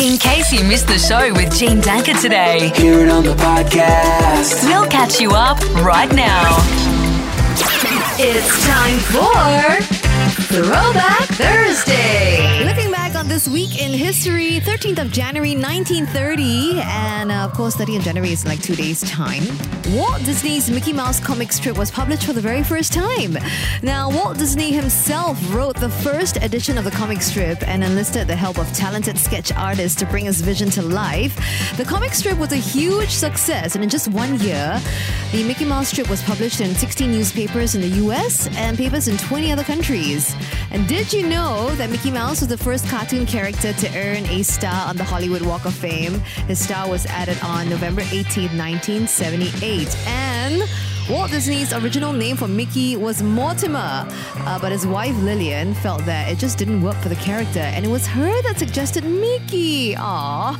In case you missed the show with Jean Danker today, Hear it on the podcast. we'll catch you up right now. It's time for Throwback Thursday. This week in history, 13th of January 1930, and uh, of course, 30th of January is like two days' time. Walt Disney's Mickey Mouse comic strip was published for the very first time. Now, Walt Disney himself wrote the first edition of the comic strip and enlisted the help of talented sketch artists to bring his vision to life. The comic strip was a huge success, and in just one year, the Mickey Mouse strip was published in 16 newspapers in the US and papers in 20 other countries. And did you know that Mickey Mouse was the first cartoon character to earn a star on the Hollywood Walk of Fame? His star was added on November 18, 1978. And Walt Disney's original name for Mickey was Mortimer, uh, but his wife Lillian felt that it just didn't work for the character, and it was her that suggested Mickey. Aww.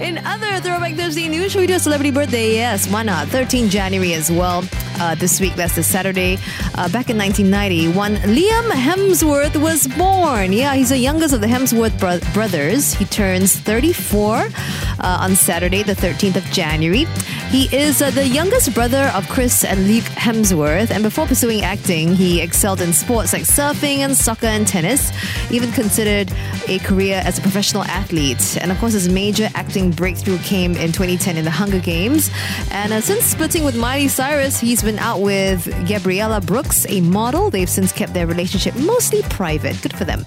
In other Throwback Thursday news, should we do a celebrity birthday? Yes, why not? 13 January as well. Uh, this week, that's the Saturday. Uh, back in 1990, one Liam Hemsworth was born. Yeah, he's the youngest of the Hemsworth bro- brothers. He turns 34 uh, on Saturday, the 13th of January. He is uh, the youngest brother of Chris and Luke Hemsworth, and before pursuing acting, he excelled in sports like surfing and soccer and tennis. Even considered a career as a professional athlete. And of course, his major acting breakthrough came in 2010 in the Hunger Games. And uh, since splitting with Miley Cyrus, he's been out with Gabriella Brooks, a model. They've since kept their relationship mostly private. Good for them.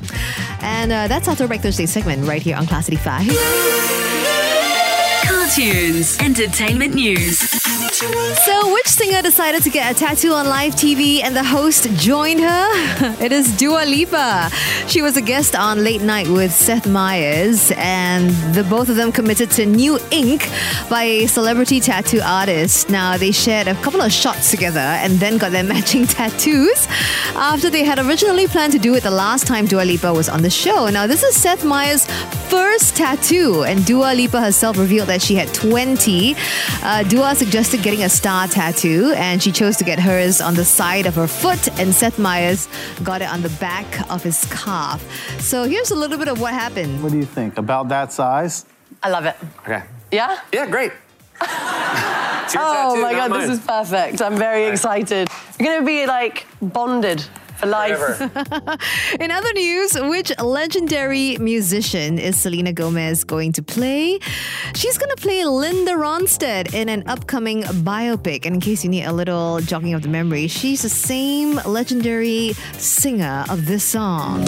And uh, that's our Throwback Thursday segment right here on Class 85. Cartunes, entertainment news, So, which singer decided to get a tattoo on live TV and the host joined her? It is Dua Lipa. She was a guest on Late Night with Seth Meyers, and the both of them committed to new ink by a celebrity tattoo artist. Now, they shared a couple of shots together and then got their matching tattoos after they had originally planned to do it the last time Dua Lipa was on the show. Now, this is Seth Meyers' first tattoo, and Dua Lipa herself revealed that she had 20. Uh, Dua suggested getting a star tattoo, and she chose to get hers on the side of her foot, and Seth Meyers got it on the back of his calf. So here's a little bit of what happened. What do you think? About that size? I love it. Okay. Yeah? Yeah, great. Oh tattoo, my god, mine. this is perfect. I'm very excited. You're gonna be like bonded for life. In other news, which legendary musician is Selena Gomez going to play? She's going to play Linda Ronstadt in an upcoming biopic. And in case you need a little jogging of the memory, she's the same legendary singer of this song.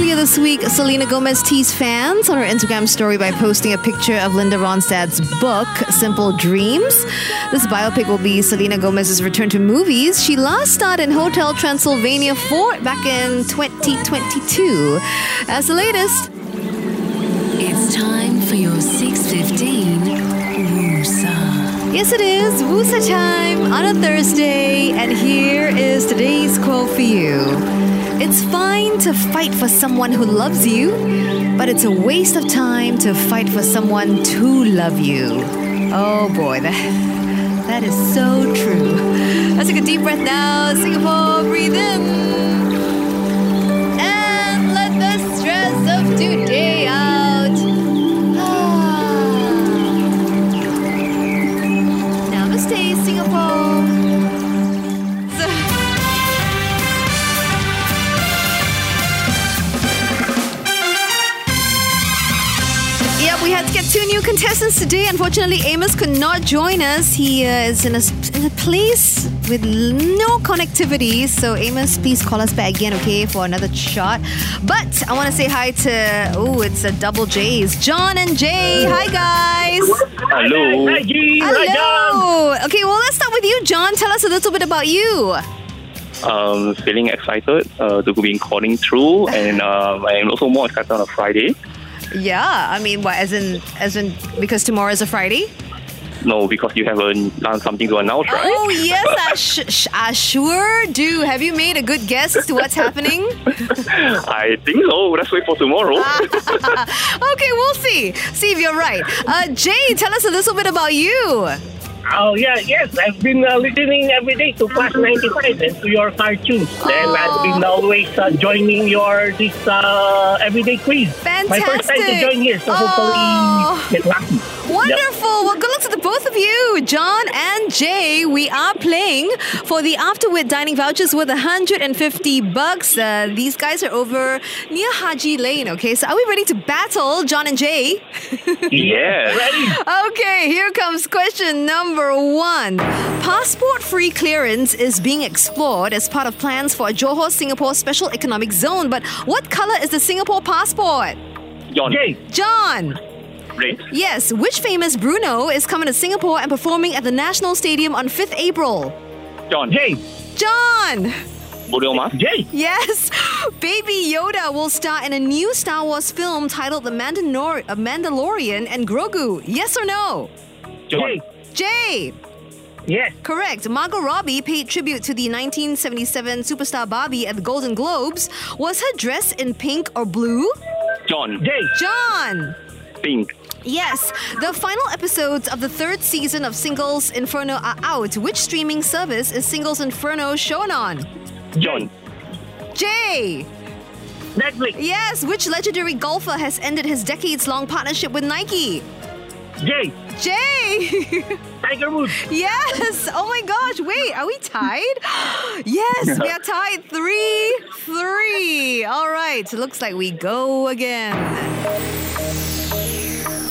Earlier this week, Selena Gomez teased fans on her Instagram story by posting a picture of Linda Ronstadt's book, Simple Dreams. This biopic will be Selena Gomez's return to movies. She last starred in Hotel Transylvania 4 back in 2022. As the latest, It's time for your 615 Woosa. Yes, it is Wusa time on a Thursday, and here is today's quote for you. It's fine to fight for someone who loves you, but it's a waste of time to fight for someone to love you. Oh boy, that, that is so true. Let's take a deep breath now. Singapore, breathe in. And let the stress of today out. Ah. Namaste, Singapore. New contestants today. Unfortunately, Amos could not join us. He uh, is in a, in a place with no connectivity. So, Amos, please call us back again, okay, for another shot. But I want to say hi to, oh, it's a double J's. John and Jay. Hi, guys. Hello. Hi, G. Hello. Okay, well, let's start with you, John? Tell us a little bit about you. Um, feeling excited uh, to be calling through, and um, I'm also more excited on a Friday. Yeah, I mean, what? As in, as in, because tomorrow is a Friday. No, because you haven't done something to announce, right? Oh yes, I, sh- sh- I sure do. Have you made a good guess as to what's happening? I think so. Let's wait for tomorrow. okay, we'll see. See if you're right. Uh, Jay, tell us a little bit about you. Oh yeah, yes. I've been uh, listening every day to Class 95 and to your Cartunes. And I've been always uh, joining your this uh, everyday quiz. Fantastic. My first time to join here, so Oh. hopefully get lucky. Wonderful. Well, good luck to the both of you, John and Jay. We are playing for the Afterwit dining vouchers worth 150 bucks. Uh, these guys are over near Haji Lane. Okay, so are we ready to battle, John and Jay? yeah. Okay, here comes question number one. Passport free clearance is being explored as part of plans for a Johor Singapore Special Economic Zone. But what color is the Singapore passport? John. Jay. John. Red. Yes, which famous Bruno is coming to Singapore and performing at the National Stadium on 5th April? John. Jay. John! Bruno Mars. Jay. Yes! Baby Yoda will star in a new Star Wars film titled The Mandalor- Mandalorian and Grogu. Yes or no? Jay. Jay! Yes. Correct. Margot Robbie paid tribute to the 1977 superstar Barbie at the Golden Globes. Was her dress in pink or blue? John. Jay. John! Pink. Yes, the final episodes of the third season of Singles Inferno are out. Which streaming service is Singles Inferno shown on? John. Jay! Netflix. Yes, which legendary golfer has ended his decades long partnership with Nike? Jay. Jay! Tiger Woods. Yes! Oh my gosh, wait, are we tied? yes, we are tied 3 3. All right, looks like we go again.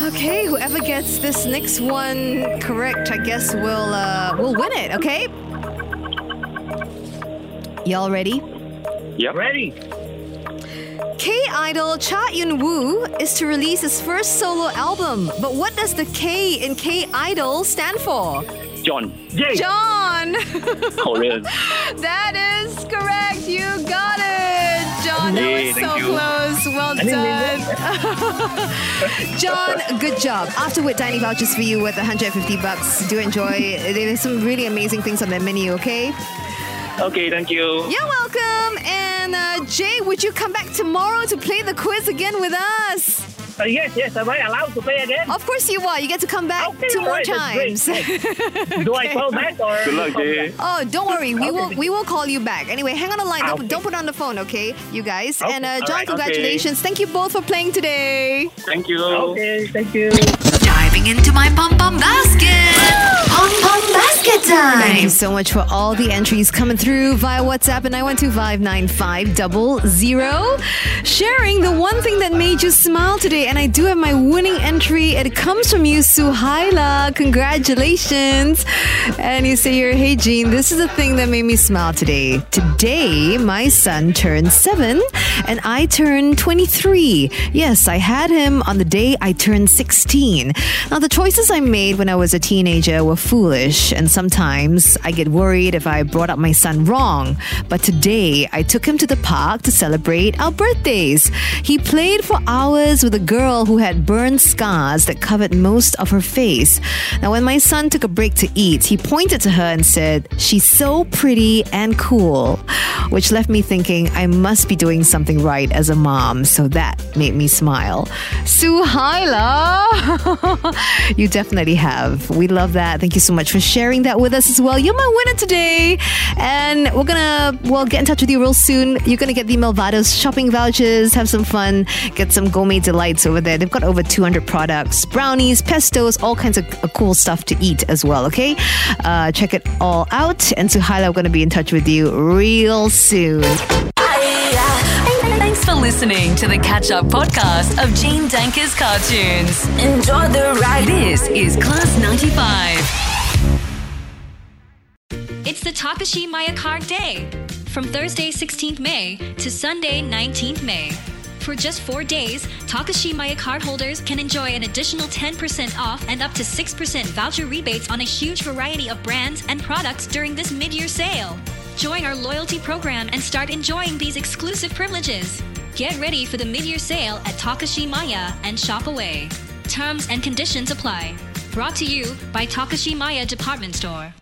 Okay, whoever gets this next one correct, I guess will uh, will win it. Okay. Y'all ready? Yep. Ready. K Idol Cha Eun-woo is to release his first solo album, but what does the K in K Idol stand for? John. Jay. John. Korean. that is correct. You got That was so you. close. Well done, John. Good job. Afterwit dining vouchers for you worth 150 bucks. Do enjoy. There's some really amazing things on their menu. Okay. Okay, thank you. You're welcome. And uh, Jay, would you come back tomorrow to play the quiz again with us? Uh, yes, yes. Am I allowed to play again? Of course you are. You get to come back Okay, two more alright, that's great. times. Do I call back or? Good luck, Jay. Oh, don't worry. We will we will call you back. Anyway, hang on the line. Don't, don't put on the phone, okay? You guys. Okay, And uh, John, right. congratulations. Thank you both for playing today. Thank you. Okay, thank you. Diving into my pom pom basket. Pom pom basket time. Thank you so much for all the entries coming through via WhatsApp at 912-595-00. Sharing the one thing that made you smile today. And I do have my winning entry. It comes from you, Suhaila. Congratulations. And you say here, hey Jean, this is the thing that made me smile today. Today, my son turned seven and I turned 23. Yes, I had him on the day I turned 16. Now, the choices I made when I was a teenager were foolish, and sometimes I get worried if I brought up my son wrong. But today, I took him to the park to celebrate our birthdays. He played for hours with a girl who had burn scars that covered most of her face. Now, when my son took a break to eat, he pointed to her and said, She's so pretty and cool, which left me thinking I must be doing something right as a mom. So that made me smile. Suhaila, you definitely have. We love that. Thank you so much for sharing that with us as well. You're my winner today. And we're gonna, well, get in touch with you real soon. You're gonna get the Melvados shopping vouchers, have some fun, get some gourmet delights over there. They've got over 200 products, brownies, pestos, all kinds of uh, cool stuff to eat as well, okay? Uh, check it all out. And Suhaila, we're gonna be in touch with you real soon. Thanks for listening to the catch up podcast of Jean Danker's Cartunes. Enjoy the ride. This is Class 95. It's the Maya Card Day from Thursday 16th May to Sunday 19th May. For just four days, Takashimaya cardholders can enjoy an additional 10% off and up to 6% voucher rebates on a huge variety of brands and products during this mid-year sale. Join our loyalty program and start enjoying these exclusive privileges. Get ready for the mid-year sale at Takashimaya and shop away. Terms and conditions apply. Brought to you by Takashimaya Department Store.